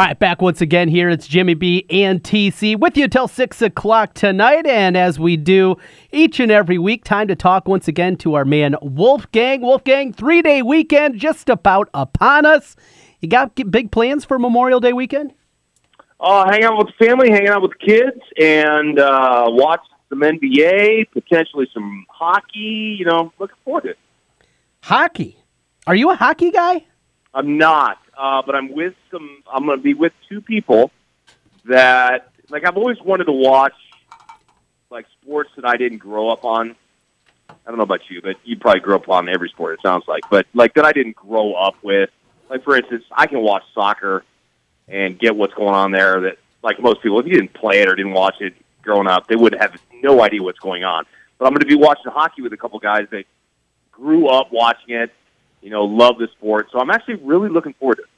All right, back once again here. It's Jimmy B and TC with you till 6 o'clock tonight. And as we do each and every week, time to talk once again to our man Wolfgang. Wolfgang, three day weekend just about upon us. You got big plans for Memorial Day weekend? Uh, hang out with the family, hanging out with kids, and uh, watch some NBA, potentially some hockey. You know, looking forward to it. Hockey? Are you a hockey guy? I'm not, uh, but I'm with some. I'm going to be with two people that, like, I've always wanted to watch, like, sports that I didn't grow up on. I don't know about you, but you probably grew up on every sport. It sounds like, but like that I didn't grow up with. Like, for instance, I can watch soccer and get what's going on there. That, like most people, if you didn't play it or didn't watch it growing up, they would have no idea what's going on. But I'm going to be watching hockey with a couple guys that grew up watching it, you know, love the sport. So I'm actually really looking forward to it.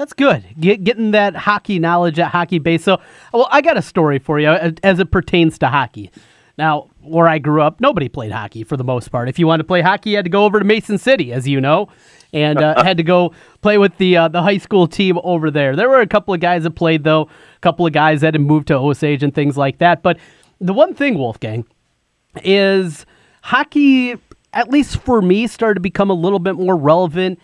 That's good. Get, getting that hockey knowledge at hockey base. So, well, I got a story for you as it pertains to hockey. Now, where I grew up, nobody played hockey for the most part. If you wanted to play hockey, you had to go over to Mason City, as you know, and uh, had to go play with the uh, the high school team over there. There were a couple of guys that played, though, a couple of guys that had moved to Osage and things like that. But the one thing, Wolfgang, is hockey at least for me, started to become a little bit more relevant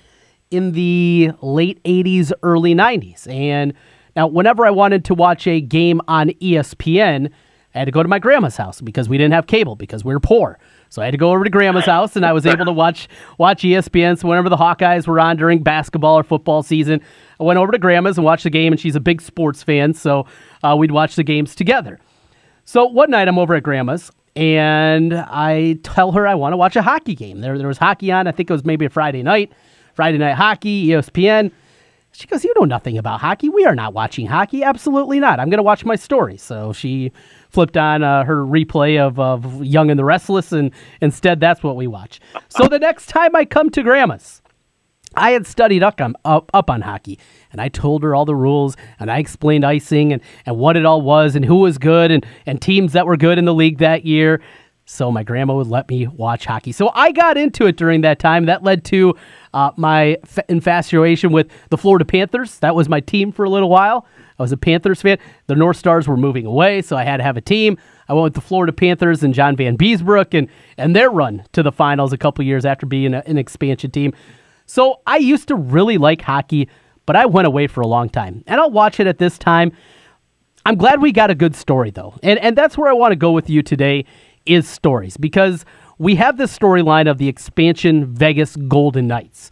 in the late 80s, early 90s. And now, whenever I wanted to watch a game on ESPN, I had to go to my grandma's house because we didn't have cable because we were poor. So I had to go over to grandma's house, and I was able to watch watch ESPN. So whenever the Hawkeyes were on during basketball or football season, I went over to grandma's and watched the game. And she's a big sports fan, so uh, we'd watch the games together. So one night I'm over at grandma's, and I tell her I want to watch a hockey game. There, there was hockey on. I think it was maybe a Friday night, Friday night hockey, ESPN. She goes, "You know nothing about hockey. We are not watching hockey. Absolutely not. I'm going to watch my story." So she flipped on uh, her replay of, of Young and the Restless, and instead that's what we watch. So the next time I come to Grandma's, I had studied up on, up, up on hockey, and I told her all the rules, and I explained icing and, and what it all was, and who was good, and, and teams that were good in the league that year. So my grandma would let me watch hockey. So I got into it during that time. That led to uh, my f- infatuation with the Florida Panthers. That was my team for a little while. I was a Panthers fan. The North Stars were moving away, so I had to have a team. I went with the Florida Panthers and John Vanbiesbrouck and, and their run to the finals a couple years after being a, an expansion team. So I used to really like hockey, but I went away for a long time. And I'll watch it at this time. I'm glad we got a good story though. And and that's where I want to go with you today is stories because we have this storyline of the expansion Vegas Golden Knights.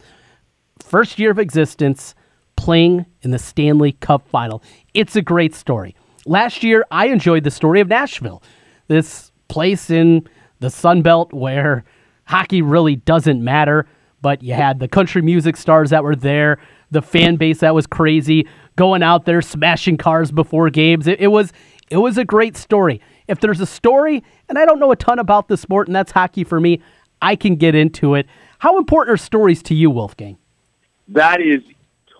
First year of existence playing in the Stanley Cup final. It's a great story. Last year I enjoyed the story of Nashville. This place in the Sun Belt where hockey really doesn't matter but you had the country music stars that were there, the fan base that was crazy, going out there smashing cars before games. It, it was it was a great story. If there's a story, and I don't know a ton about the sport, and that's hockey for me, I can get into it. How important are stories to you, Wolfgang? That is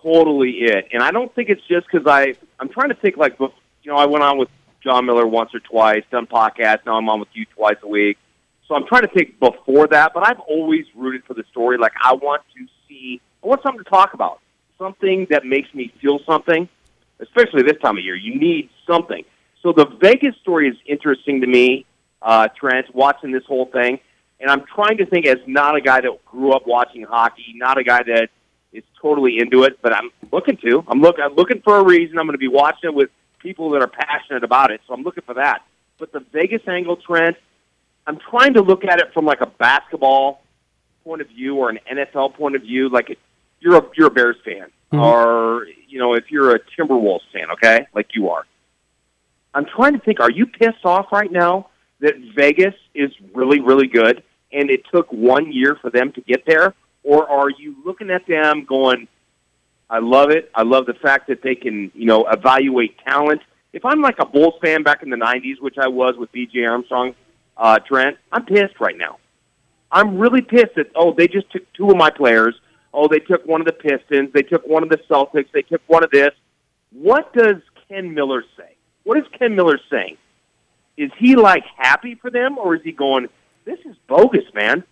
totally it, and I don't think it's just because I I'm trying to think like you know I went on with John Miller once or twice, done podcasts. Now I'm on with you twice a week. So I'm trying to think before that, but I've always rooted for the story. Like I want to see, I want something to talk about, something that makes me feel something. Especially this time of year, you need something. So the Vegas story is interesting to me, uh, Trent. Watching this whole thing, and I'm trying to think as not a guy that grew up watching hockey, not a guy that is totally into it, but I'm looking to. I'm look. I'm looking for a reason. I'm going to be watching it with people that are passionate about it. So I'm looking for that. But the Vegas angle, Trent, I'm trying to look at it from like a basketball point of view or an NFL point of view. Like you're a you're a Bears fan, mm-hmm. or you know if you're a Timberwolves fan, okay, like you are. I'm trying to think. Are you pissed off right now that Vegas is really really good and it took one year for them to get there, or are you looking at them going? I love it. I love the fact that they can, you know, evaluate talent. If I'm like a Bulls fan back in the '90s, which I was with B.J. Armstrong, uh, Trent, I'm pissed right now. I'm really pissed that oh they just took two of my players. Oh, they took one of the Pistons. They took one of the Celtics. They took one of this. What does Ken Miller say? What is Ken Miller saying? Is he like happy for them, or is he going, "This is bogus, man"?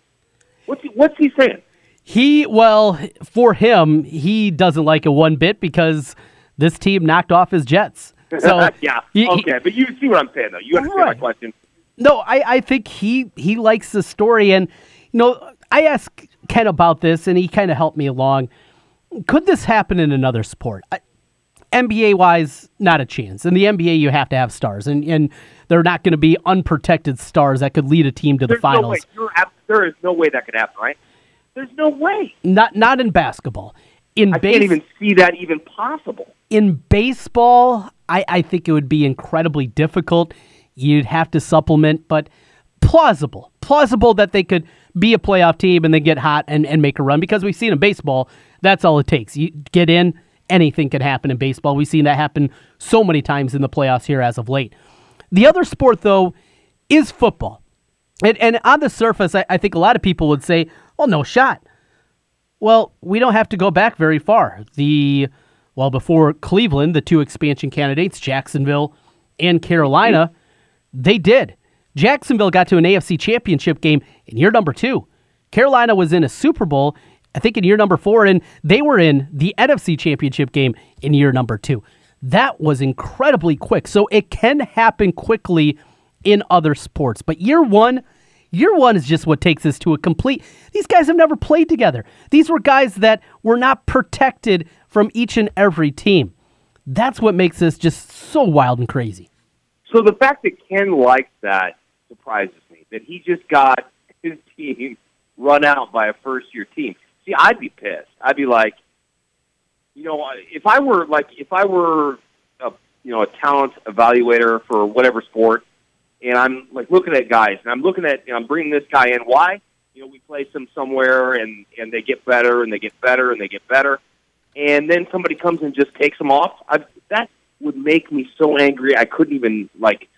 What's he, what's he saying? He well, for him, he doesn't like it one bit because this team knocked off his Jets. So yeah, he- he- okay, but you see what I'm saying though. You understand my question? No, I, I think he he likes the story, and you know, I asked Ken about this, and he kind of helped me along. Could this happen in another sport? I, NBA wise, not a chance. In the NBA, you have to have stars, and and they're not going to be unprotected stars that could lead a team to the There's no way. finals. Ab- there is no way that could happen, right? There's no way. Not not in basketball. In I base, can't even see that even possible. in baseball, I, I think it would be incredibly difficult. You'd have to supplement, but plausible. Plausible that they could be a playoff team and then get hot and, and make a run because we've seen in baseball, that's all it takes. You get in, anything can happen in baseball. We've seen that happen so many times in the playoffs here as of late. The other sport, though, is football. And, and on the surface, I, I think a lot of people would say, well, no shot. Well, we don't have to go back very far. The well, before Cleveland, the two expansion candidates, Jacksonville and Carolina, they did. Jacksonville got to an AFC championship game in year number two. Carolina was in a Super Bowl, I think, in year number four, and they were in the NFC championship game in year number two. That was incredibly quick. So it can happen quickly in other sports. But year one, Year one is just what takes us to a complete. These guys have never played together. These were guys that were not protected from each and every team. That's what makes this just so wild and crazy. So the fact that Ken likes that surprises me. That he just got his team run out by a first year team. See, I'd be pissed. I'd be like, you know, if I were like, if I were a you know a talent evaluator for whatever sport, and I'm like looking at guys, and I'm looking at, you know, I'm bringing this guy in. Why? You know, we place them somewhere, and and they get better, and they get better, and they get better, and then somebody comes and just takes them off. I, that would make me so angry. I couldn't even like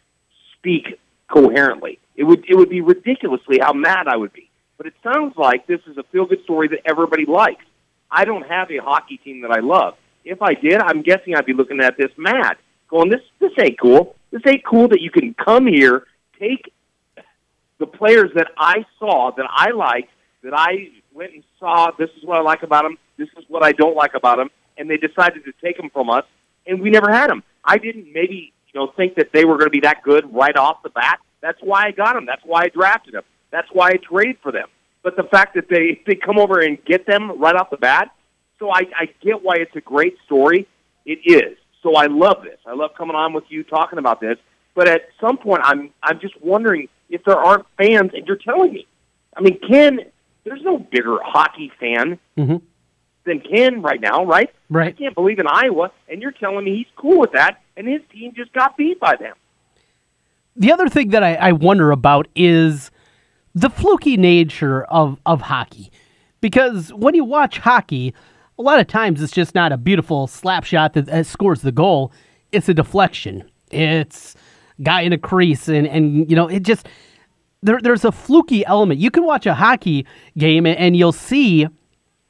speak coherently. It would it would be ridiculously how mad I would be. But it sounds like this is a feel good story that everybody likes. I don't have a hockey team that I love. If I did, I'm guessing I'd be looking at this mad, going, "This this ain't cool. This ain't cool that you can come here, take the players that I saw that I liked, that I went and saw. This is what I like about them. This is what I don't like about them, and they decided to take them from us, and we never had them. I didn't maybe you know think that they were going to be that good right off the bat. That's why I got them. That's why I drafted them. That's why I traded for them. But the fact that they they come over and get them right off the bat, so I, I get why it's a great story. It is. So I love this. I love coming on with you talking about this. But at some point, I'm I'm just wondering if there aren't fans, and you're telling me. I mean, Ken, there's no bigger hockey fan Mhm. than Ken right now, right? Right. I can't believe in Iowa, and you're telling me he's cool with that, and his team just got beat by them. The other thing that I, I wonder about is the fluky nature of, of hockey. Because when you watch hockey, a lot of times it's just not a beautiful slap shot that, that scores the goal. It's a deflection. It's guy in a crease and, and you know, it just there, there's a fluky element. You can watch a hockey game and, you'll see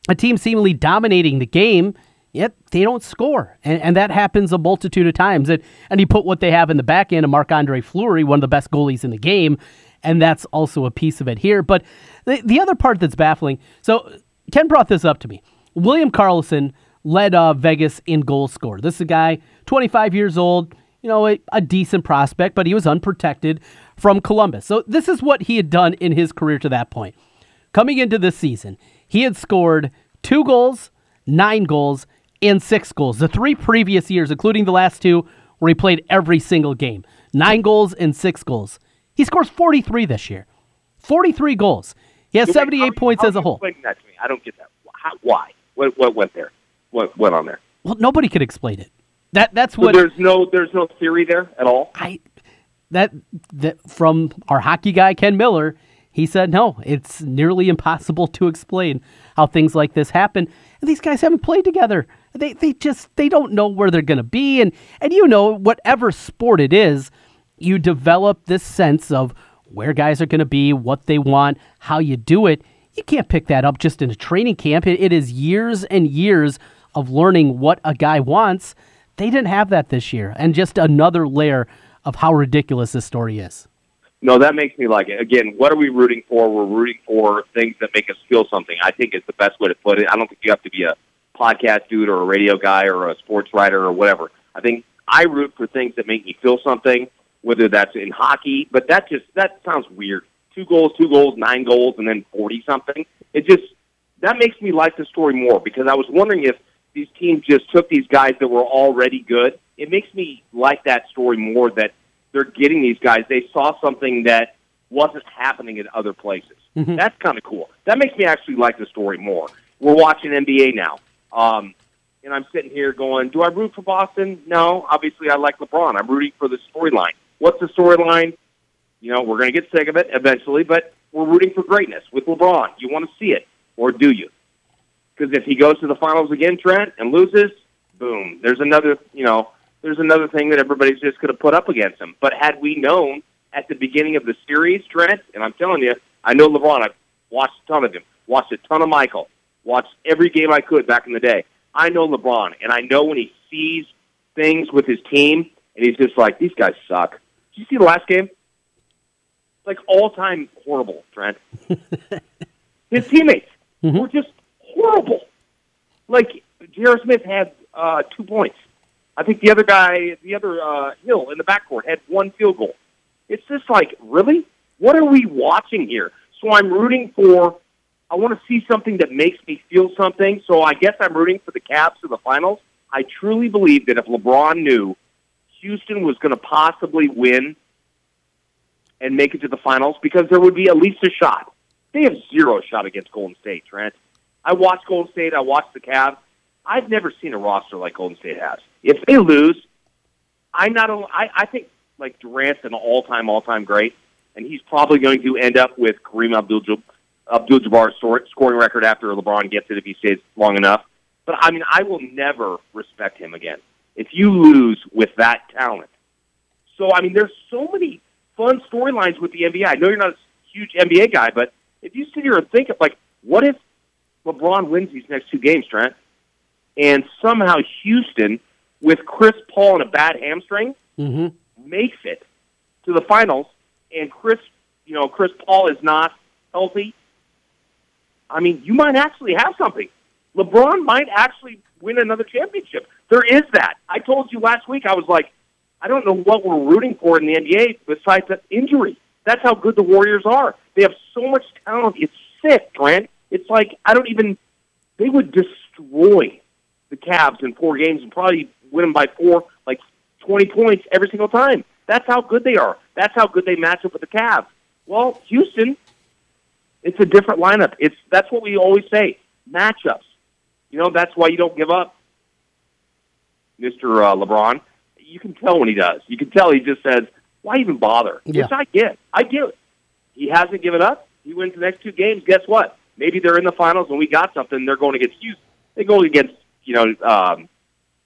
a team seemingly dominating the game, yet they don't score. And, and that happens a multitude of times. And, and you put what they have in the back end of Marc Andre Fleury, one of the best goalies in the game, and that's also a piece of it here. But the, the other part that's baffling so Ken brought this up to me. William Karlsson led uh, Vegas in goal score. This is a guy, 25 years old, you know, a, a decent prospect, but he was unprotected from Columbus. So this is what he had done in his career to that point. Coming into this season, he had scored two goals, nine goals, and six goals. The three previous years, including the last two, where he played every single game. Nine goals and six goals. He scores 43 this year. 43 goals. He has Wait, 78 how- points how as a whole. explaining that to me? I don't get that. How, why? What, what went there? What went on there? Well, nobody could explain it. That that's So what there's no there's no theory there at all. I that that from our hockey guy Ken Miller, he said no, it's nearly impossible to explain how things like this happen. And these guys haven't played together. They they just they don't know where they're going to be and and you know whatever sport it is, you develop this sense of where guys are going to be, what they want, how you do it. You can't pick that up just in a training camp. It, it is years and years of learning what a guy wants. They didn't have that this year, and just another layer of how ridiculous this story is. No, that makes me like it. Again, what are we rooting for? We're rooting for things that make us feel something. I think it's the best way to put it. I don't think you have to be a podcast dude or a radio guy or a sports writer or whatever. I think I root for things that make me feel something, whether that's in hockey, but that just that sounds weird. Two goals, two goals, nine goals, and then forty something. It just that makes me like the story more because I was wondering if these teams just took these guys that were already good. It makes me like that story more that they're getting these guys. They saw something that wasn't happening in other places. Mm-hmm. That's kind of cool. That makes me actually like the story more. We're watching NBA now. Um, and I'm sitting here going, do I root for Boston? No, obviously I like LeBron. I'm rooting for the storyline. What's the storyline? You know, we're going to get sick of it eventually, but we're rooting for greatness with LeBron. You want to see it, or do you? Because if he goes to the finals again, Trent, and loses, boom, there's another, you know, there's another thing that everybody's just going to put up against him. But had we known at the beginning of the series, Trent, and I'm telling you, I know LeBron. I've watched a ton of him, watched a ton of Michael, watched every game I could back in the day. I know LeBron, and I know when he sees things with his team, and he's just like, these guys suck. Did you see the last game? Like all time horrible, Trent. his teammates mm-hmm. were just horrible. Like J.R. Smith had uh, two points. I think the other guy, the other uh, Hill in the backcourt, had one field goal. It's just like, really? What are we watching here? So I'm rooting for. I want to see something that makes me feel something. So I guess I'm rooting for the Caps in the finals. I truly believe that if LeBron knew Houston was going to possibly win and make it to the finals, because there would be at least a shot. They have zero shot against Golden State, Trent. I watched Golden State. I watched the Cavs. I've never seen a roster like Golden State has. If they lose, I not only I, I think like Durant's an all-time, all-time great, and he's probably going to end up with Kareem Abdul Abdul-Jabbar's scoring record after LeBron gets it if he stays long enough. But I mean, I will never respect him again if you lose with that talent. So I mean, there's so many fun storylines with the NBA. I know you're not a huge NBA guy, but if you sit here and think of like, what if LeBron wins these next two games, Trent, and somehow Houston, with Chris Paul and a bad hamstring, mm-hmm. makes it to the finals, and Chris, you know, Chris Paul is not healthy. I mean, you might actually have something. LeBron might actually win another championship. There is that. I told you last week. I was like, I don't know what we're rooting for in the NBA besides that injury. That's how good the Warriors are. They have so much talent. It's sick, Grant. It's like I don't even. They would destroy the Cavs in four games and probably win them by four, like twenty points every single time. That's how good they are. That's how good they match up with the Cavs. Well, Houston, it's a different lineup. It's that's what we always say: matchups. You know, that's why you don't give up, Mister uh, LeBron. You can tell when he does. You can tell he just says, "Why even bother?" Yeah. Which I get. I get it. He hasn't given up. He wins the next two games. Guess what? Maybe they're in the finals and we got something. They're going against Houston. They go against you know um,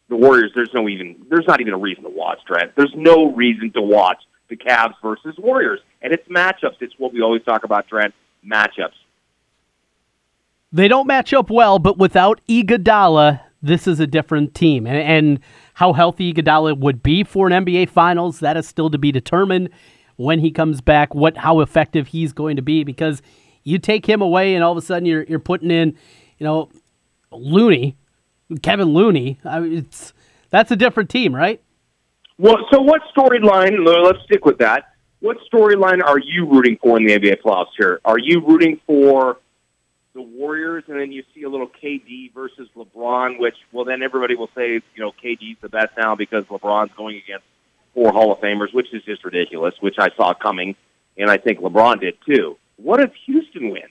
the Warriors. There's no even there's not even a reason to watch. Trent. There's no reason to watch the Cavs versus Warriors, and it's matchups. It's what we always talk about, Trent. Matchups. They don't match up well, but without Iguodala, this is a different team. And, and how healthy Iguodala would be for an NBA Finals, that is still to be determined when he comes back. What how effective he's going to be because you take him away, and all of a sudden you're you're putting in, you know, Looney, Kevin Looney. I mean, it's that's a different team, right? Well, so what storyline? Let's stick with that. What storyline are you rooting for in the NBA playoffs here? Are you rooting for the Warriors, and then you see a little KD versus LeBron, which well, then everybody will say, you know, KD's the best now because LeBron's going against four Hall of Famers, which is just ridiculous, which I saw coming, and I think LeBron did too. What if Houston wins?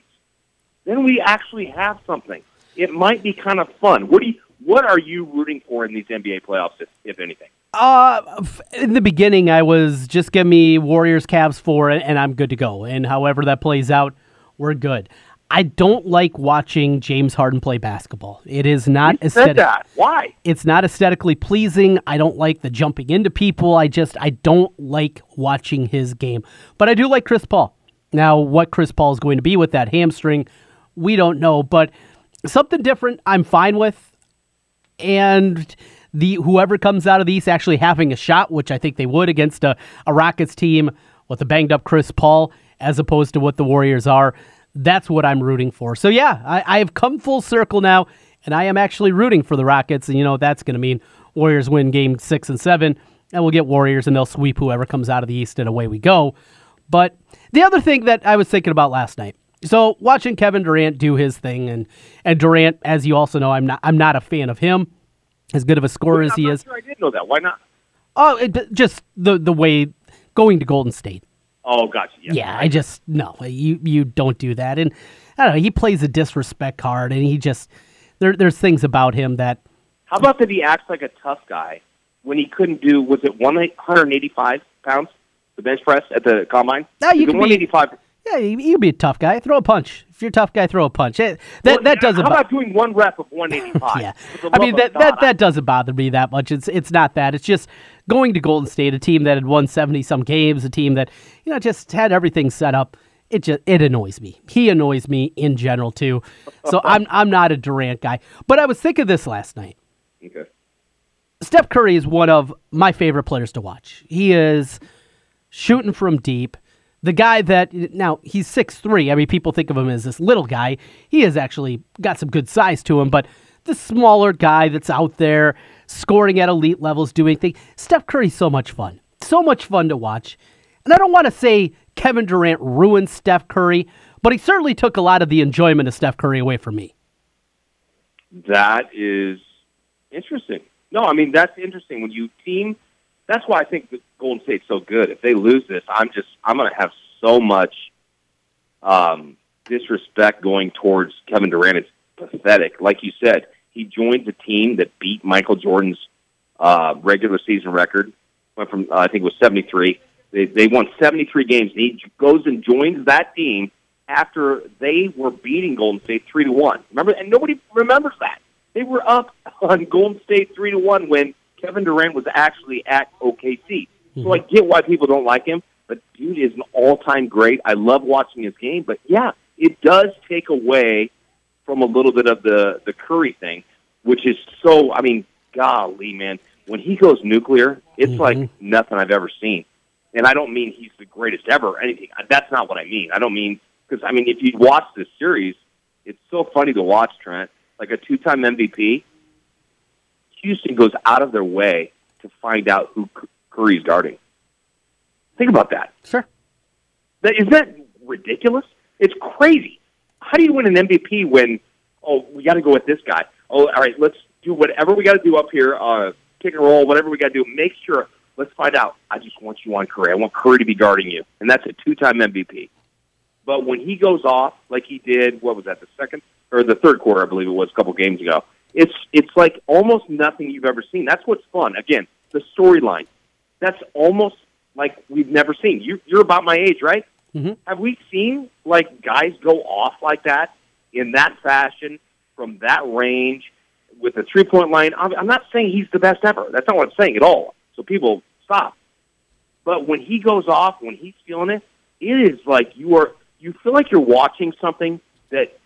Then we actually have something. It might be kind of fun. What do you, what are you rooting for in these NBA playoffs, if, if anything? Uh, in the beginning, I was just give me Warriors, Cavs four, and I'm good to go. And however that plays out, we're good. I don't like watching James Harden play basketball. It is not you aesthetic. that. Why? It's not aesthetically pleasing. I don't like the jumping into people. I just I don't like watching his game. But I do like Chris Paul. Now, what Chris Paul is going to be with that hamstring, we don't know, but something different I'm fine with. And the whoever comes out of the East actually having a shot, which I think they would against a, a Rockets team with a banged up Chris Paul, as opposed to what the Warriors are, that's what I'm rooting for. So yeah, I, I have come full circle now, And I am actually rooting for the Rockets, and you know what that's going to mean. Warriors win game six and seven, and we'll get Warriors, and they'll sweep whoever comes out of the East, and away we go. But the other thing that I was thinking about last night, so watching Kevin Durant do his thing, and and Durant, as you also know, I'm not I'm not a fan of him, as good of a scorer as he not is. Sure I did know that. Why not? Oh, it, just the the way going to Golden State. Oh, gotcha. Yeah. Yeah, I just no, you you don't do that. And I don't know, he plays a disrespect card, and he just there there's things about him that How about that he acts like a tough guy when he couldn't do? Was it one hundred and eighty-five pounds the bench press at the combine? No, you can be-. Yeah, you, you be a tough guy, throw a punch. If you're a tough guy, throw a punch. That that doesn't. How about doing one rep of one eighty-five? yeah, I mean that, that that doesn't bother me that much. It's it's not that. It's just going to Golden State, a team that had won seventy some games, a team that you know just had everything set up. It just it annoys me. He annoys me in general too. So I'm I'm not a Durant guy. But I was thinking this last night. Okay. Steph Curry is one of my favorite players to watch. He is shooting from deep. The guy that now he's six three. I mean, people think of him as this little guy. He has actually got some good size to him, but the smaller guy that's out there scoring at elite levels, doing things. Steph Curry's so much fun, so much fun to watch. And I don't want to say Kevin Durant ruined Steph Curry, but he certainly took a lot of the enjoyment of Steph Curry away from me. That is interesting. No, I mean that's interesting when you team. That's why I think that Golden State's so good. If they lose this, I'm just I'm going to have so much um, disrespect going towards Kevin Durant. It's pathetic. Like you said, he joined the team that beat Michael Jordan's uh, regular season record. Went from uh, I think it was 73. They they won 73 games. And he goes and joins that team after they were beating Golden State three to one. Remember, and nobody remembers that they were up on Golden State three to one when Kevin Durant was actually at OKC. So I mm-hmm. get why people don't like him, but dude is an all-time great. I love watching his game, but yeah, it does take away from a little bit of the the Curry thing, which is so. I mean, golly, man, when he goes nuclear, it's mm-hmm. like nothing I've ever seen. And I don't mean he's the greatest ever or anything. That's not what I mean. I don't mean because I mean if you watch this series, it's so funny to watch Trent, like a two-time MVP. Houston goes out of their way to find out who Curry's guarding. Think about that. Sure. That is that ridiculous? It's crazy. How do you win an MVP when oh we got to go with this guy? Oh, all right, let's do whatever we got to do up here, uh, pick and roll, whatever we got to do. Make sure. Let's find out. I just want you on Curry. I want Curry to be guarding you, and that's a two-time MVP. But when he goes off like he did, what was that? The second or the third quarter, I believe it was, a couple games ago. It's it's like almost nothing you've ever seen. That's what's fun. Again, the storyline. That's almost like we've never seen. You, you're about my age, right? Mhm. Have we seen like guys go off like that in that fashion from that range with a three point line? I'm, I'm not saying he's the best ever. That's not what I'm saying at all. So people stop. But when he goes off, when he's feeling it, it is like you are. You feel like you're watching something that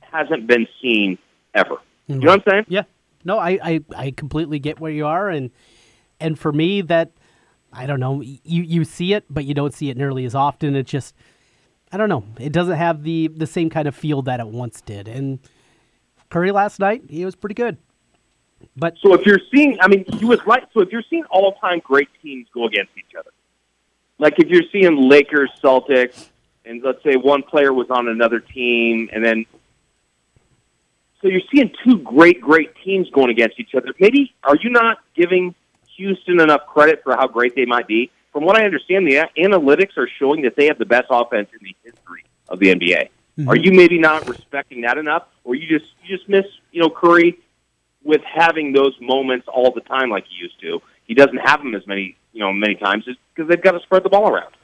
hasn't been seen ever. Mm-hmm. You know what I'm saying? Yeah. No, I, I, I completely get where you are and and for me that I don't know, you you see it but you don't see it nearly as often. It just I don't know. It doesn't have the the same kind of feel that it once did. And Curry last night, he was pretty good. But So if you're seeing, I mean, he was right. So if you're seeing all-time great teams go against each other, like if you're seeing Lakers, Celtics, and let's say one player was on another team, and then so you're seeing two great, great teams going against each other. Maybe are you not giving Houston enough credit for how great they might be? From what I understand, the analytics are showing that they have the best offense in the history of the NBA. Mm-hmm. Are you maybe not respecting that enough, or you just you just miss you know Curry with having those moments all the time like he used to? He doesn't have them as many you know many times because they've got to spread the ball around.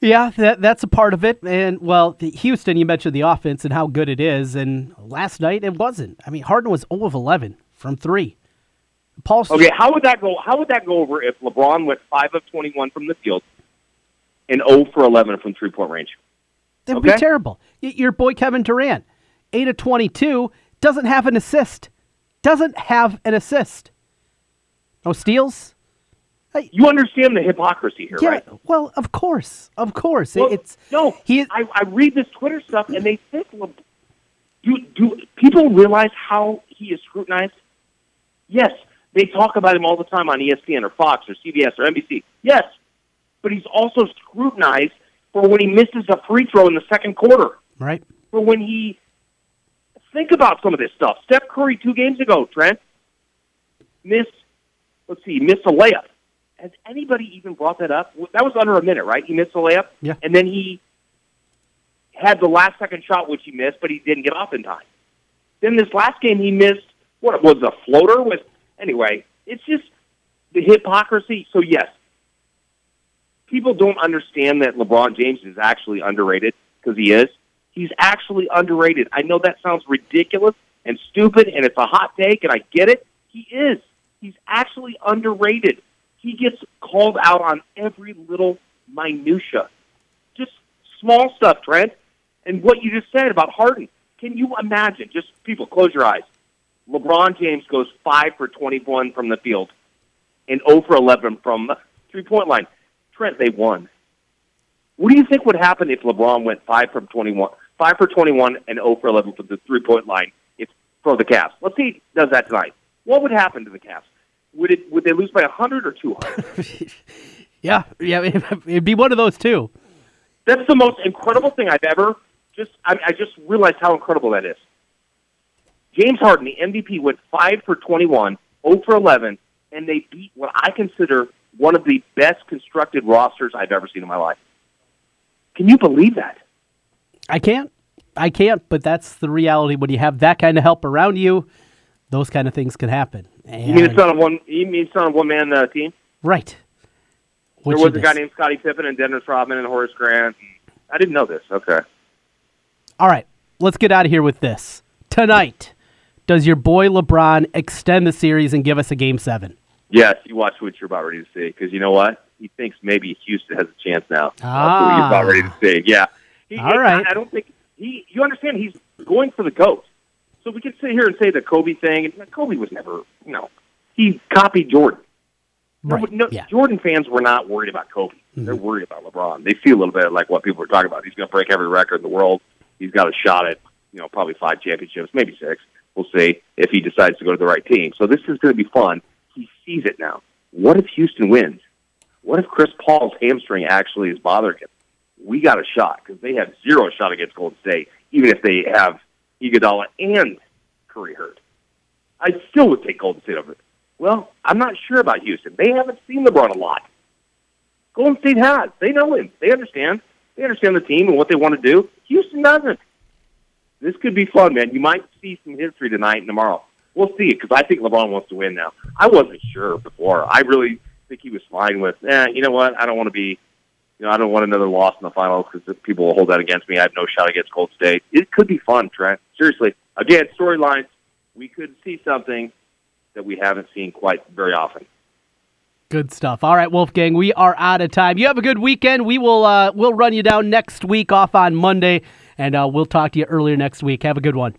Yeah, that that's a part of it. And well, the Houston, you mentioned the offense and how good it is, and last night it wasn't. I mean, Harden was 0 of 11 from three. Paul, Okay, how would that go? How would that go over if LeBron went five of twenty-one from the field and zero for eleven from three-point range? that would be terrible. Your boy Kevin Durant, 8 of 22, doesn't have an assist. Doesn't have an assist. No steals. You understand the hypocrisy here, Yeah, right? well, of course, of course. Well, it's no. he. I, I read this Twitter stuff, and they think Le- Do do people realize how he is scrutinized? Yes, they talk about him all the time on ESPN or Fox or CBS or NBC. Yes, but he's also scrutinized for when he misses a free throw in the second quarter. Right. For when he think about some of this stuff. Steph Curry two games ago, Trent missed. Let's see, missed a layup. Has anybody even brought that up? That was under a minute, right? He missed the layup, Yeah. and then he had the last second shot, which he missed, but he didn't get off in time. Then this last game, he missed what was a floater with. Anyway, it's just the hypocrisy. So yes, people don't understand that LeBron James is actually underrated because he is. He's actually underrated. I know that sounds ridiculous and stupid, and it's a hot take, and I get it. He is. He's actually underrated. He gets called out on every little minutia, just small stuff, Trent. And what you just said about Harden. Can you imagine? Just people, close your eyes. LeBron James goes five for twenty-one from the field, and zero for eleven from the three-point line. Trent, they won. What do you think would happen if LeBron went five from twenty-one, five for twenty-one, and zero for eleven from the three-point line? If for the Cavs, let's see, does that tonight. What would happen to the Cavs? Would it would they lose by hundred or two hundred? Yeah. Yeah. It'd be one of those two. That's the most incredible thing I've ever just. I, I just realized how incredible that is. James Harden, the MVP, went five for twenty-one, zero for eleven, and they beat what I consider one of the best constructed rosters I've ever seen in my life. Can you believe that? I can't. I can't, but that's the reality. When you have that kind of help around you, those kind of things can happen. And, You mean it's not a one? You mean it's not a one-man uh, team? right. What there was a guy named Scottie Pippen and Dennis Rodman and Horace Grant. I didn't know this. Okay. All right, let's get out of here with this. Tonight, does your boy LeBron extend the series and give us a game seven? Yes, you watch what you're about ready to see because you know what? He thinks maybe Houston has a chance now. That's Ah. what he's about ready to see. Yeah. He, All right. I, I don't think he. You understand? He's going for the goat. So we could sit here and say the Kobe thing. Kobe was never. You know, he copied Jordan. Right, no, yeah. Jordan fans were not worried about Kobe. Mm-hmm. They're worried about LeBron. They feel a little bit like what people were talking about. He's going to break every record in the world. He's got a shot at, you know, probably five championships, maybe six. We'll see if he decides to go to the right team. So this is going to be fun. He sees it now. What if Houston wins? What if Chris Paul's hamstring actually is bothering him? We got a shot because they have zero shot against Golden State, even if they have Iguodala and Curry hurt. I still would take Golden State over. Well, I'm not sure about Houston. They haven't seen LeBron a lot. Golden State has. They know him. They understand. They understand the team and what they want to do. Houston doesn't. This could be fun, man. You might see some history tonight and tomorrow. We'll see because I think LeBron wants to win now. I wasn't sure before. I really think he was fine with, eh, you know what? I don't want to be, you know, I don't want another loss in the finals because people will hold that against me. I have no shot against Cold State. It could be fun, Trent. Seriously. Again, storylines. We could see something that we haven't seen quite very often. Good stuff. All right, Wolfgang, we are out of time. You have a good weekend. We will uh, we'll run you down next week off on Monday, and uh, we'll talk to you earlier next week. Have a good one.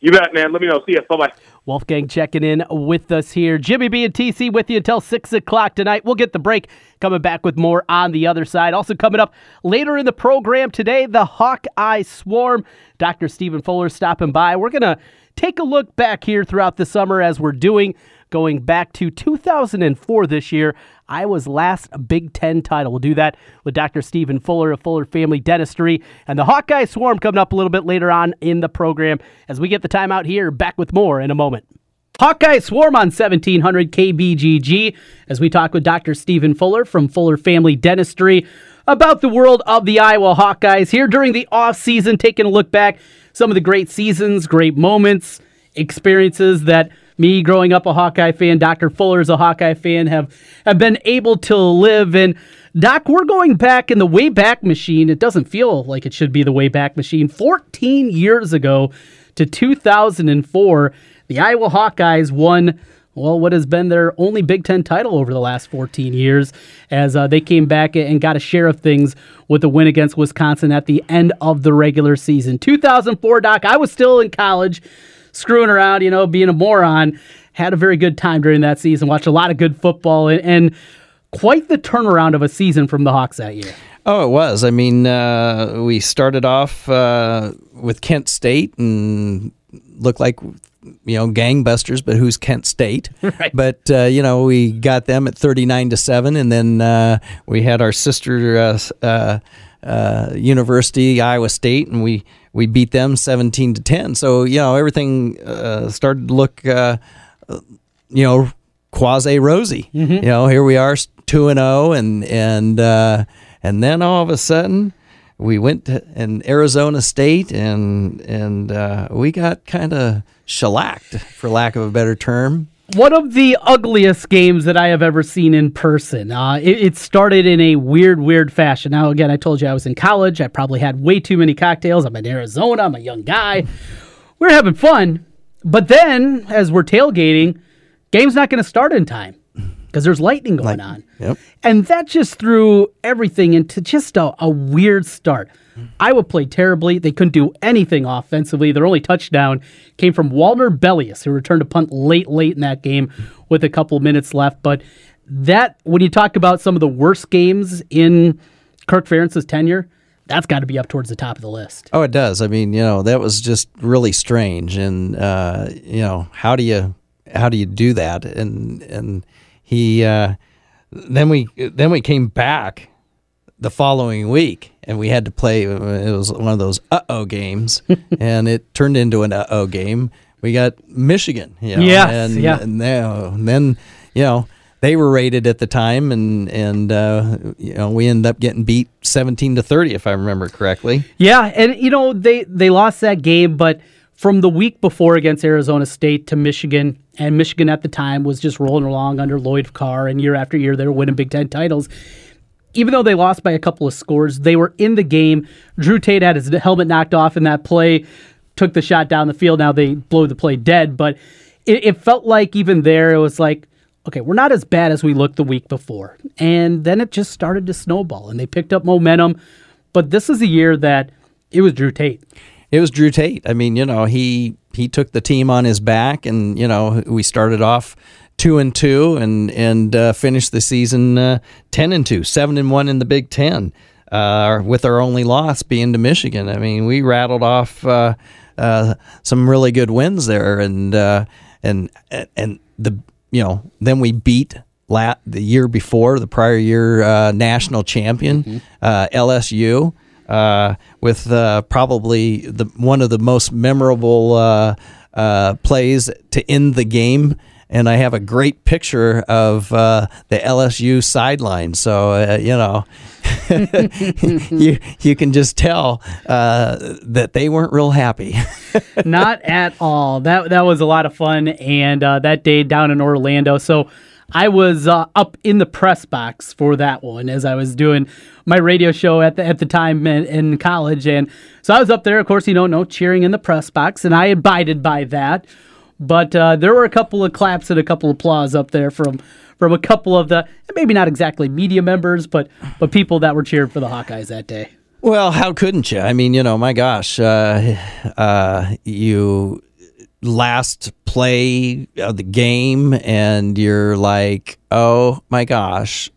You bet, man. Let me know. See ya. Bye bye. Wolfgang checking in with us here. Jimmy B and TC with you until 6 o'clock tonight. We'll get the break coming back with more on the other side. Also, coming up later in the program today, the Hawkeye Swarm. Dr. Stephen Fuller stopping by. We're going to take a look back here throughout the summer as we're doing, going back to 2004 this year. Iowa's last Big Ten title. We'll do that with Dr. Stephen Fuller of Fuller Family Dentistry and the Hawkeye Swarm coming up a little bit later on in the program as we get the time out here. Back with more in a moment. Hawkeye Swarm on 1700 KBGG as we talk with Dr. Stephen Fuller from Fuller Family Dentistry about the world of the Iowa Hawkeyes here during the off season, taking a look back some of the great seasons, great moments, experiences that me growing up a Hawkeye fan, Dr. Fuller is a Hawkeye fan, have have been able to live. And Doc, we're going back in the way back machine. It doesn't feel like it should be the way back machine. 14 years ago to 2004, the Iowa Hawkeyes won. Well, what has been their only Big Ten title over the last 14 years, as uh, they came back and got a share of things with a win against Wisconsin at the end of the regular season. 2004, Doc, I was still in college, screwing around, you know, being a moron. Had a very good time during that season, watched a lot of good football, and, and quite the turnaround of a season from the Hawks that year. Oh, it was. I mean, uh, we started off uh, with Kent State and looked like you know gangbusters, but who's Kent State? Right. But uh, you know, we got them at thirty-nine to seven, and then uh, we had our sister uh, uh, uh, university, Iowa State, and we we beat them seventeen to ten. So you know, everything uh, started to look. Uh, you know, quasi rosy. You know, here we are, two and zero, and and uh, and then all of a sudden, we went to in Arizona State, and and uh, we got kind of shellacked, for lack of a better term. One of the ugliest games that I have ever seen in person. Uh, it, it started in a weird, weird fashion. Now, again, I told you I was in college. I probably had way too many cocktails. I'm in Arizona. I'm a young guy. We We're having fun. But then, as we're tailgating, game's not going to start in time because there's lightning going on. Yep. And that just threw everything into just a, a weird start. Iowa played terribly. They couldn't do anything offensively. Their only touchdown came from Walter Bellius, who returned a punt late, late in that game with a couple minutes left. But that, when you talk about some of the worst games in Kirk Ferentz's tenure, that's got to be up towards the top of the list. Oh, it does. I mean, you know, that was just really strange, and uh, you know, how do you how do you do that? And and he uh, then we then we came back the following week, and we had to play. It was one of those uh oh games, and it turned into an uh oh game. We got Michigan, you know, Yes, and, yeah. and and then you know they were rated at the time, and and uh, you know we ended up getting beat seventeen to thirty, if I remember correctly. Yeah, and you know they they lost that game, but from the week before against Arizona State to Michigan, and Michigan at the time was just rolling along under Lloyd Carr, and year after year they were winning Big Ten titles. Even though they lost by a couple of scores, they were in the game. Drew Tate had his helmet knocked off in that play, took the shot down the field. Now they blow the play dead, but it, it felt like even there it was like, okay, we're not as bad as we looked the week before. And then it just started to snowball, and they picked up momentum. But this is a year that it was Drew Tate. It was Drew Tate. I mean, you know, he he took the team on his back, and you know, we started off two and two, and and uh, finished the season uh, ten and two, seven and one in the Big Ten, uh, with our only loss being to Michigan. I mean, we rattled off uh, uh, some really good wins there, and uh, and and the you know then we beat. Lat, the year before, the prior year uh, national champion, uh, LSU uh, with uh, probably the one of the most memorable uh, uh, plays to end the game. And I have a great picture of uh, the LSU sideline. So uh, you know, you you can just tell uh, that they weren't real happy. Not at all. That that was a lot of fun, and uh, that day down in Orlando. So I was uh, up in the press box for that one as I was doing my radio show at the at the time in, in college, and so I was up there. Of course, you don't know, cheering in the press box, and I abided by that. But uh, there were a couple of claps and a couple of applause up there from from a couple of the maybe not exactly media members, but but people that were cheering for the Hawkeyes that day. Well, how couldn't you? I mean, you know, my gosh, uh, uh, you last play of the game, and you're like, oh my gosh,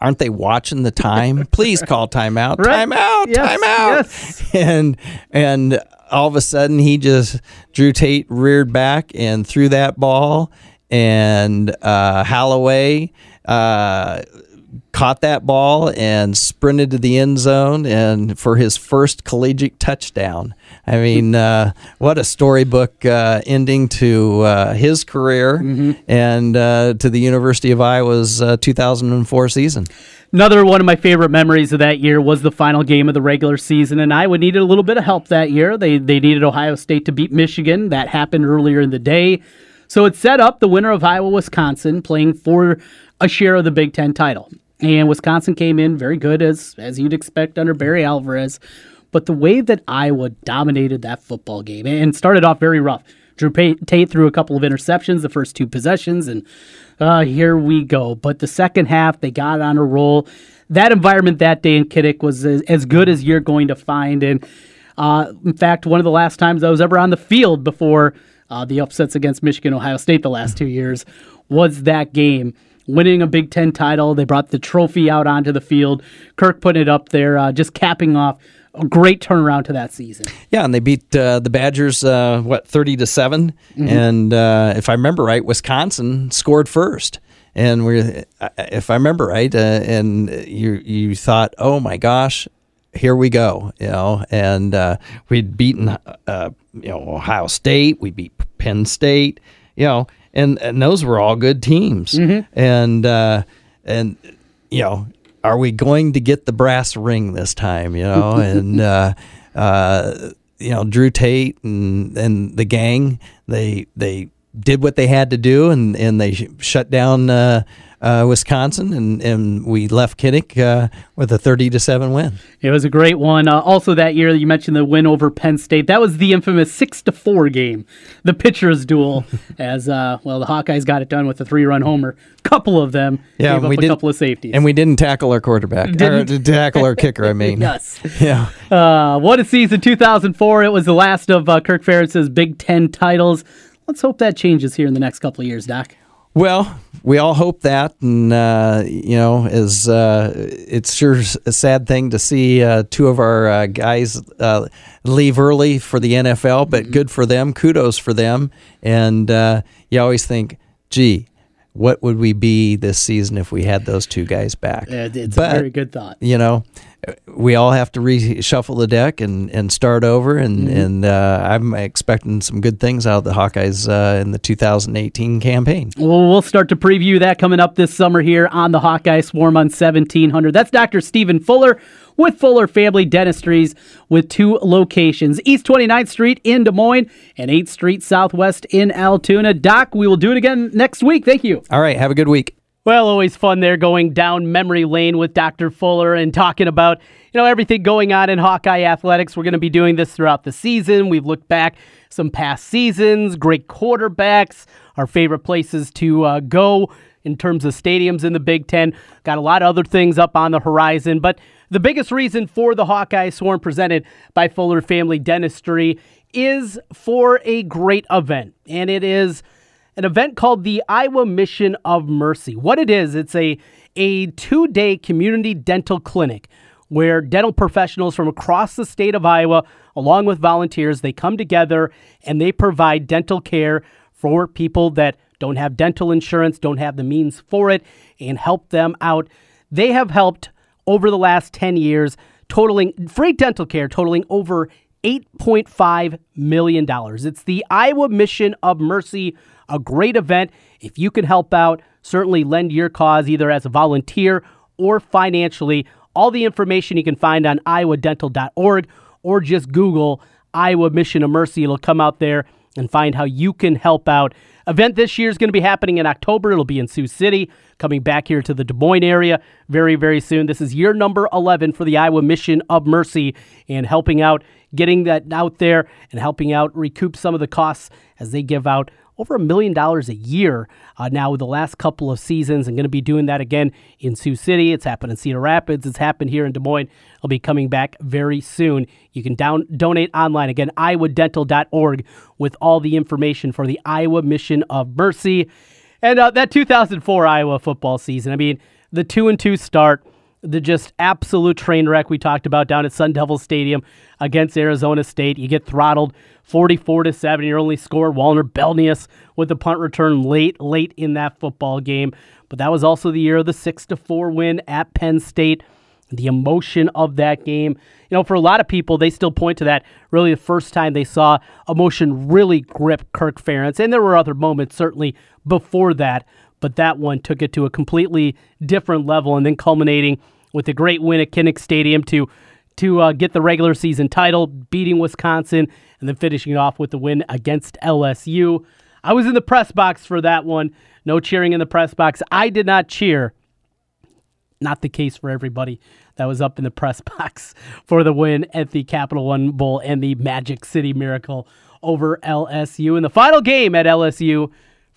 aren't they watching the time? Please call timeout, Right. timeout, Yes, timeout, yes. and and all of a sudden he just Drew Tate reared back and threw that ball, and uh, Holloway. Uh, caught that ball and sprinted to the end zone and for his first collegiate touchdown. I mean, uh, what a storybook uh, ending to uh, his career and uh, to the University of Iowa's uh, 2004 season. Another one of my favorite memories of that year was the final game of the regular season, and Iowa needed a little bit of help that year. They they needed Ohio State to beat Michigan. That happened earlier in the day, so it set up the winner of Iowa Wisconsin playing for a share of the Big Ten title. And Wisconsin came in very good as as you'd expect under Barry Alvarez, but the way that Iowa dominated that football game and started off very rough. Drew Tate threw a couple of interceptions the first two possessions, and uh, here we go. But the second half, they got on a roll. That environment that day in Kinnick was as, good as you're going to find. And uh, in fact, one of the last times I was ever on the field before uh, the upsets against Michigan, Ohio State the last two years was that game winning a Big Ten title. They brought the trophy out onto the field. Kirk putting it up there, uh, just capping off a great turnaround to that season. Yeah, and they beat uh, the Badgers uh, what thirty to 7 Mm-hmm. and uh, if I remember right, Wisconsin scored first. And we, if I remember right, uh, and you you thought, oh my gosh, here we go, you know, and uh, we'd beaten uh, you know Ohio State, we beat Penn State, you know, and and those were all good teams, and uh, and you know, are we going to get the brass ring this time? You know, and uh, uh, you know, Drew Tate and and the gang, they they did what they had to do, and and they sh- shut down. Uh, uh, Wisconsin, and, and we left Kinnick uh, with a thirty to seven win. It was a great one. Uh, also, that year you mentioned the win over Penn State. That was the infamous six to four game, the pitchers' duel. as uh, well, the Hawkeyes got it done with a three-run homer. Couple of them Yeah, gave up we a did- couple of safeties. And we didn't tackle our quarterback. Didn't? Or, tackle our kicker, I mean. yes. Yeah. Uh, what a season 2004. It was the last of uh, Kirk Ferentz's Big Ten titles. Let's hope that changes here in the next couple of years, Doc. Well, we all hope that, and uh, you know, is uh, it's sure a sad thing to see uh, two of our uh, guys uh, leave early for the NFL, but good for them. Kudos for them. And uh, you always think, gee, what would we be this season if we had those two guys back? It- It's But- a very good thought. you know, we all have to reshuffle the deck and, and start over. And, and uh, I'm expecting some good things out of the Hawkeyes uh, in the 2018 campaign. Well, we'll start to preview that coming up this summer here on the Hawkeye Swarm on 1700. That's Dr. Stephen Fuller with Fuller Family Dentistries with two locations East 29th Street in Des Moines and 8th Street Southwest in Altoona. Doc, we will do it again next week. Thank you. All right, have a good week. Well, always fun there going down memory lane with Dr. Fuller and talking about, you know, everything going on in Hawkeye athletics. We're going to be doing this throughout the season. We've looked back some past seasons, great quarterbacks, our favorite places to uh, go in terms of stadiums in the Big Ten. Got a lot of other things up on the horizon, but the biggest reason for the Hawkeye Swarm presented by Fuller Family Dentistry is for a great event, and it is an event called the Iowa Mission of Mercy. What it is, it's a a two-day community dental clinic where dental professionals from across the state of Iowa, along with volunteers, they come together and they provide dental care for people that don't have dental insurance, don't have the means for it, and help them out. They have helped over the last 10 years, totaling free dental care, totaling over $8.5 million. It's the Iowa Mission of Mercy, a great event. If you can help out, certainly lend your cause either as a volunteer or financially. All the information you can find on iowadental.org or just Google Iowa Mission of Mercy. It'll come out there and find how you can help out. Event this year is going to be happening in October. It'll be in Sioux City, coming back here to the Des Moines area very, very soon. This is year number 11 for the Iowa Mission of Mercy and helping out, getting that out there and helping out recoup some of the costs as they give out over a million dollars a year uh, now with the last couple of seasons and going to be doing that again in Sioux City. It's happened in Cedar Rapids. It's happened here in Des Moines. I'll be coming back very soon. You can down donate online again, iowadental.org with all the information for the Iowa Mission of Mercy. And uh, that 2004 Iowa football season, I mean, the 2 and 2 start, the just absolute train wreck we talked about down at Sun Devil Stadium against Arizona State. You get throttled 44 to 7. Your only score, Walner Belleus with the punt return late, late in that football game. But that was also the year of the 6 to 4 win at Penn State. The emotion of that game. You know, for a lot of people, they still point to that really the first time they saw emotion really grip Kirk Ferentz. And there were other moments certainly before that, but that one took it to a completely different level and then culminating with a great win at Kinnick Stadium to to uh, get the regular season title, beating Wisconsin, and then finishing it off with the win against LSU. I was in the press box for that one. No cheering in the press box. I did not cheer. Not the case for everybody that was up in the press box for the win at the Capital One Bowl and the Magic City Miracle over LSU in the final game at LSU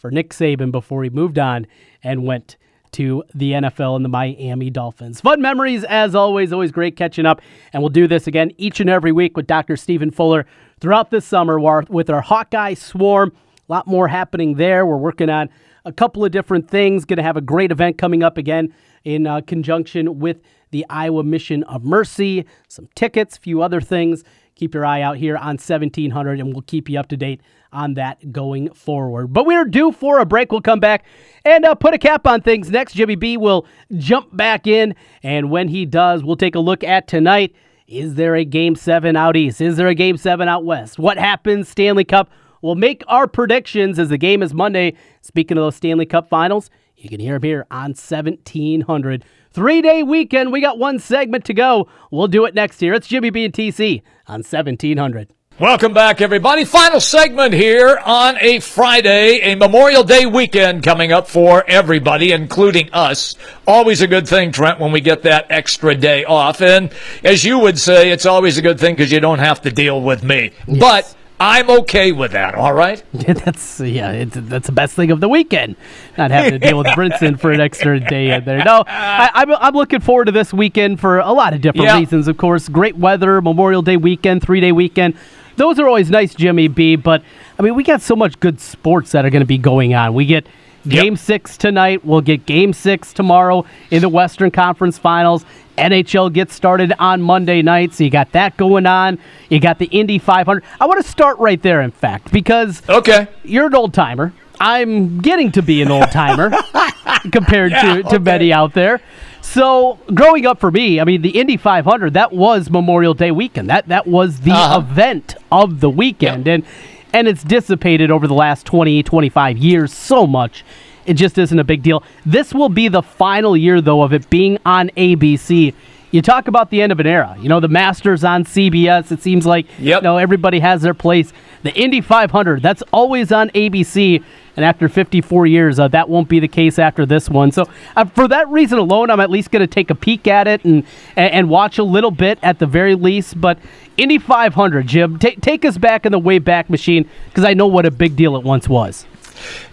for Nick Saban before he moved on and went to the NFL and the Miami Dolphins. Fun memories as always, always great catching up. And we'll do this again each and every week with Dr. Stephen Fuller throughout this summer with our Hawkeye Swarm. A lot more happening there. We're working on a couple of different things. Going to have a great event coming up again in uh, conjunction with the Iowa Mission of Mercy, some tickets, a few other things. Keep your eye out here on 1700, and we'll keep you up to date on that going forward. But we're due for a break. We'll come back and uh, put a cap on things next. Jimmy B will jump back in, and when he does, we'll take a look at tonight. Is there a game seven out east? Is there a game seven out west? What happens? Stanley Cup. We'll make our predictions as the game is Monday. Speaking of those Stanley Cup finals, you can hear them here on 1700. Three day weekend. We got one segment to go. We'll do it next year. It's Jimmy B and TC on 1700. Welcome back, everybody. Final segment here on a Friday, a Memorial Day weekend coming up for everybody, including us. Always a good thing, Trent, when we get that extra day off. And as you would say, it's always a good thing because you don't have to deal with me. Yes. But I'm okay with that. All right. that's yeah. that's the best thing of the weekend. Not having to deal with Brinson for an extra day in there. No, I, am I'm, I'm looking forward to this weekend for a lot of different yeah. reasons. Of course, great weather, Memorial Day weekend, three day weekend those are always nice, Jimmy B. But I mean, we got so much good sports that are going to be going on. We get Game yep. six tonight. We'll get game six tomorrow in the Western Conference Finals. NHL gets started on Monday night, so you got that going on. You got the Indy 500. I want to start right there, in fact, because okay, you're an old timer. I'm getting to be an old timer compared yeah, to, to okay. many out there. So growing up for me, I mean, the Indy 500 that was Memorial Day weekend. That that was the uh-huh. event of the weekend, yep. and and it's dissipated over the last 20, 25 years so much. It just isn't a big deal. This will be the final year, though, of it being on ABC. You talk about the end of an era. You know, the Masters on CBS. It seems like yep. you know everybody has their place. The Indy 500, that's always on ABC. And after 54 years, uh, that won't be the case after this one. So, uh, for that reason alone, I'm at least going to take a peek at it and, and watch a little bit at the very least. But Indy 500, Jim, t- take us back in the way back machine because I know what a big deal it once was.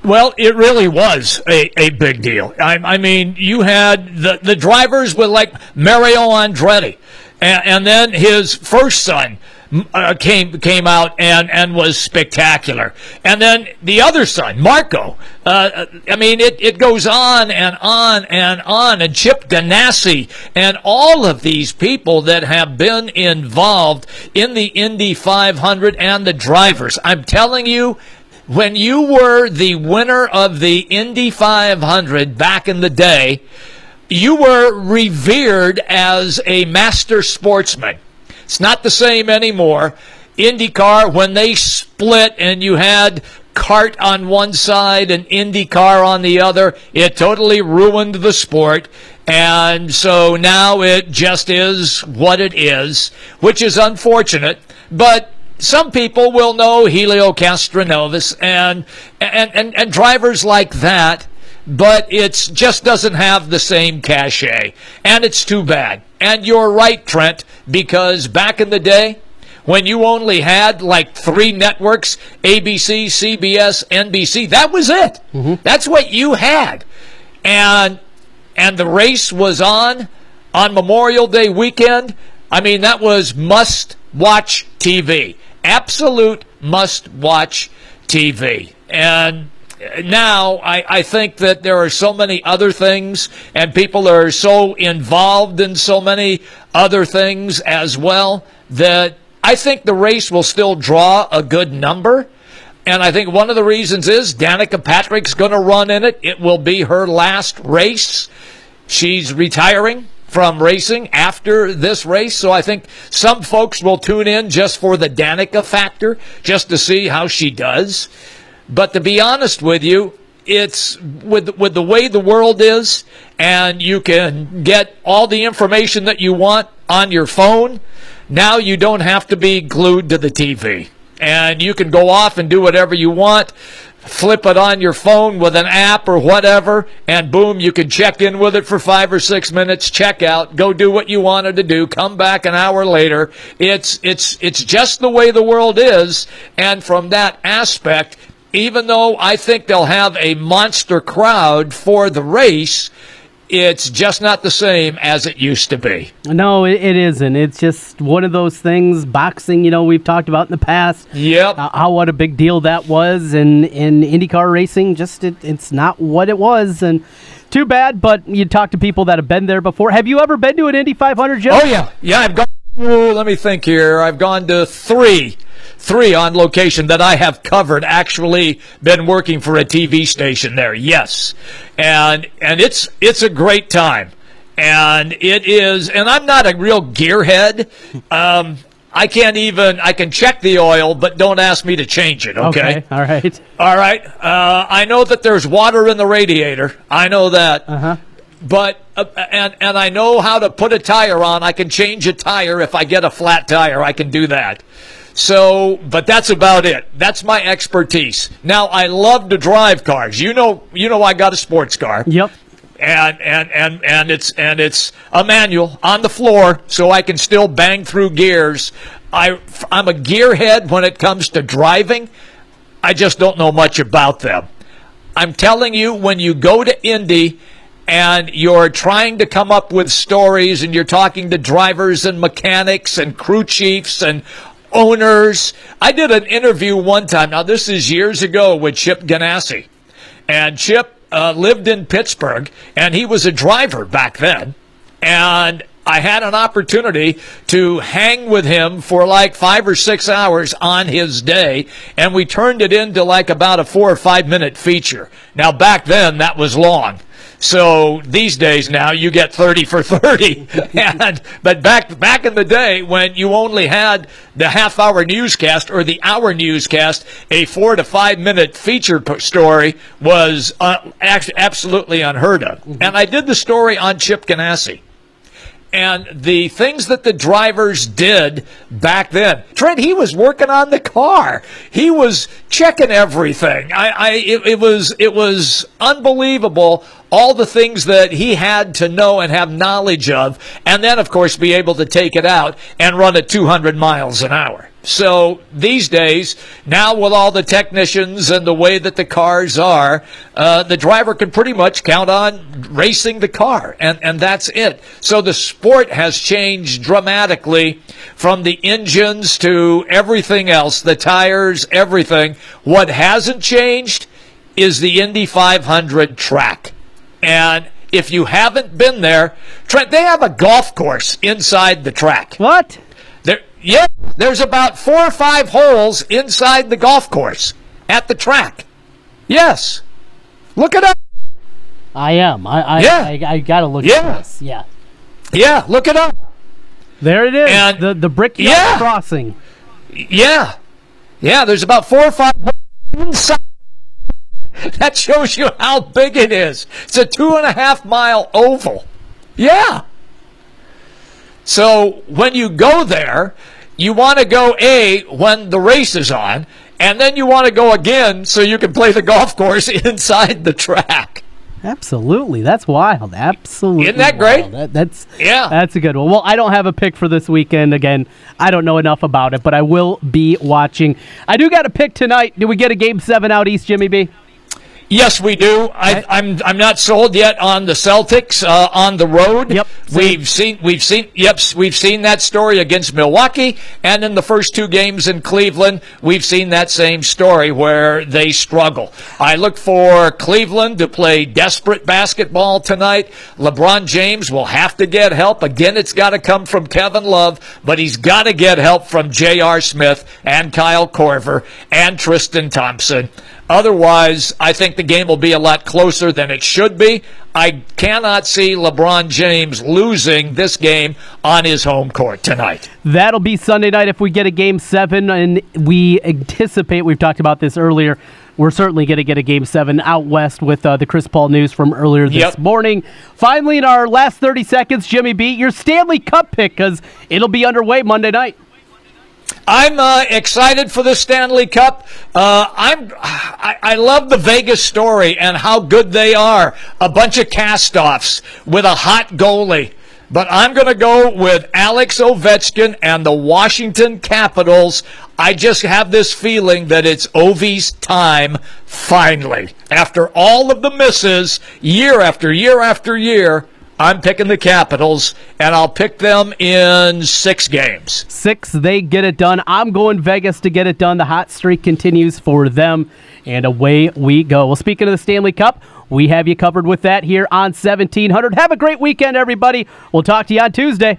Well, it really was a, a big deal. I, I mean, you had the, the drivers with like Mario Andretti, and, and then his first son, uh, came came out and and was spectacular. And then the other son, Marco. Uh, I mean, it, it goes on and on and on. And Chip Ganassi and all of these people that have been involved in the Indy 500 and the drivers. I'm telling you. When you were the winner of the Indy 500 back in the day, you were revered as a master sportsman. It's not the same anymore. IndyCar, when they split and you had CART on one side and IndyCar on the other, it totally ruined the sport. And so now it just is what it is, which is unfortunate. But some people will know Helio Castroneves and, and, and, and drivers like that but it just doesn't have the same cachet. And it's too bad. And you're right, Trent, because back in the day, when you only had like three networks ABC, CBS, NBC that was it. Mm-hmm. That's what you had. And and the race was on on Memorial Day weekend. I mean, that was must watch TV. Absolute must watch TV. And now I, I think that there are so many other things, and people are so involved in so many other things as well, that I think the race will still draw a good number. And I think one of the reasons is Danica Patrick's going to run in it. It will be her last race. She's retiring from racing after this race. So I think some folks will tune in just for the Danica factor, just to see how she does. But to be honest with you, it's with with the way the world is, and you can get all the information that you want on your phone. Now you don't have to be glued to the TV, and you can go off and do whatever you want. Flip it on your phone with an app or whatever, and boom, you can check in with it for five or six minutes, check out, go do what you wanted to do, come back an hour later. It's it's it's just the way the world is, and from that aspect, even though I think they'll have a monster crowd for the race, it's just not the same as it used to be. No, it, it isn't. It's just one of those things. Boxing, you know, we've talked about in the past. Yep. Uh, how what a big deal that was, and in IndyCar racing, just it, it's not what it was, and too bad. But you talk to people that have been there before. Have you ever been to an Indy 500, Joe? Oh yeah, yeah. I've gone. ooh, let me think here. I've gone to three, three on location that I have covered. Actually, been working for a TV station there. Yes, and and it's it's a great time, and it is. And I'm not a real gearhead. Um, I can't even. I can check the oil, but don't ask me to change it. Okay. All right. All right. Uh, I know that there's water in the radiator. I know that. Uh-huh. But uh, and and I know how to put a tire on. I can change a tire if I get a flat tire. I can do that. So, but that's about it. That's my expertise. Now, I love to drive cars. You know, you know, I got a sports car Yep. and and and and it's and it's a manual on the floor, so I can still bang through gears. I I'm a gearhead when it comes to driving. I just don't know much about them. I'm telling you, when you go to Indy and you're trying to come up with stories and you're talking to drivers and mechanics and crew chiefs and owners. I did an interview one time. Now, this is years ago with Chip Ganassi. And Chip uh, lived in Pittsburgh, and he was a driver back then. And I had an opportunity to hang with him for like five or six hours on his day, and we turned it into like about a four or five minute feature. Now, back then, that was long. So these days now you get 30 for 30. and, but back, back in the day when you only had the half hour newscast or the hour newscast, a four to five minute feature story was uh, absolutely unheard of. And I did the story on Chip Ganassi and the things that the drivers did back then. Trent, he was working on the car. He was checking everything. I, I it, it was it was unbelievable all the things that he had to know and have knowledge of, and then of course be able to take it out and run at 200 miles an hour. So these days, now with all the technicians and the way that the cars are, uh, the driver can pretty much count on racing the car, and, and that's it. So the sport has changed dramatically from the engines to everything else, the tires, everything. What hasn't changed is the Indy 500 track. And if you haven't been there, Trent, they have a golf course inside the track. What? There, yeah, there's about four or five holes inside the golf course at the track. Yes, look it up. I am. I I, Yeah. I, I gotta look Yeah. at this. Yeah. Yeah, look it up. There it is. And- the the brickyard Yeah. crossing. Yeah, yeah. There's about four or five holes inside. That shows you how big it is. It's a two and a half mile oval. Yeah. So when you go there, you want to go A when the race is on, and then you want to go again so you can play the golf course inside the track. Absolutely, that's wild. Absolutely, Isn't that great? That, that's Yeah. that's a good one. Well, I don't have a pick for this weekend. Again, I don't know enough about it, but I will be watching. I do got a pick tonight. Do we get a game seven out east, Jimmy B? Yes, we do. I, I'm I'm not sold yet on the Celtics uh, on the road. Yep. We've seen we've seen yep we've seen that story against Milwaukee, and in the first two games in Cleveland, we've seen that same story where they struggle. I look for Cleveland to play desperate basketball tonight. LeBron James will have to get help again. It's got to come from Kevin Love, but he's got to get help from J.R. Smith and Kyle Korver and Tristan Thompson. Otherwise, I think the game will be a lot closer than it should be. I cannot see LeBron James losing this game on his home court tonight. That'll be Sunday night if we get a game seven, and we anticipate. We've talked about this earlier. We're certainly going to get a game seven out west with uh, the Chris Paul news from earlier this Yep. morning. Finally, in our last 30 seconds, Jimmy B, your Stanley Cup pick because it'll be underway Monday night. I'm uh, excited for the Stanley Cup. Uh, I'm I, I love the Vegas story and how good they are. A bunch of cast-offs with a hot goalie. But I'm going to go with Alex Ovechkin and the Washington Capitals. I just have this feeling that it's Ovi's time finally. After all of the misses, year after year after year, I'm picking the Capitals, and I'll pick them in six games. Six, they get it done. I'm going Vegas to get it done. The hot streak continues for them, and away we go. Well, speaking of the Stanley Cup, we have you covered with that here on 1700. Have a great weekend, everybody. We'll talk to you on Tuesday.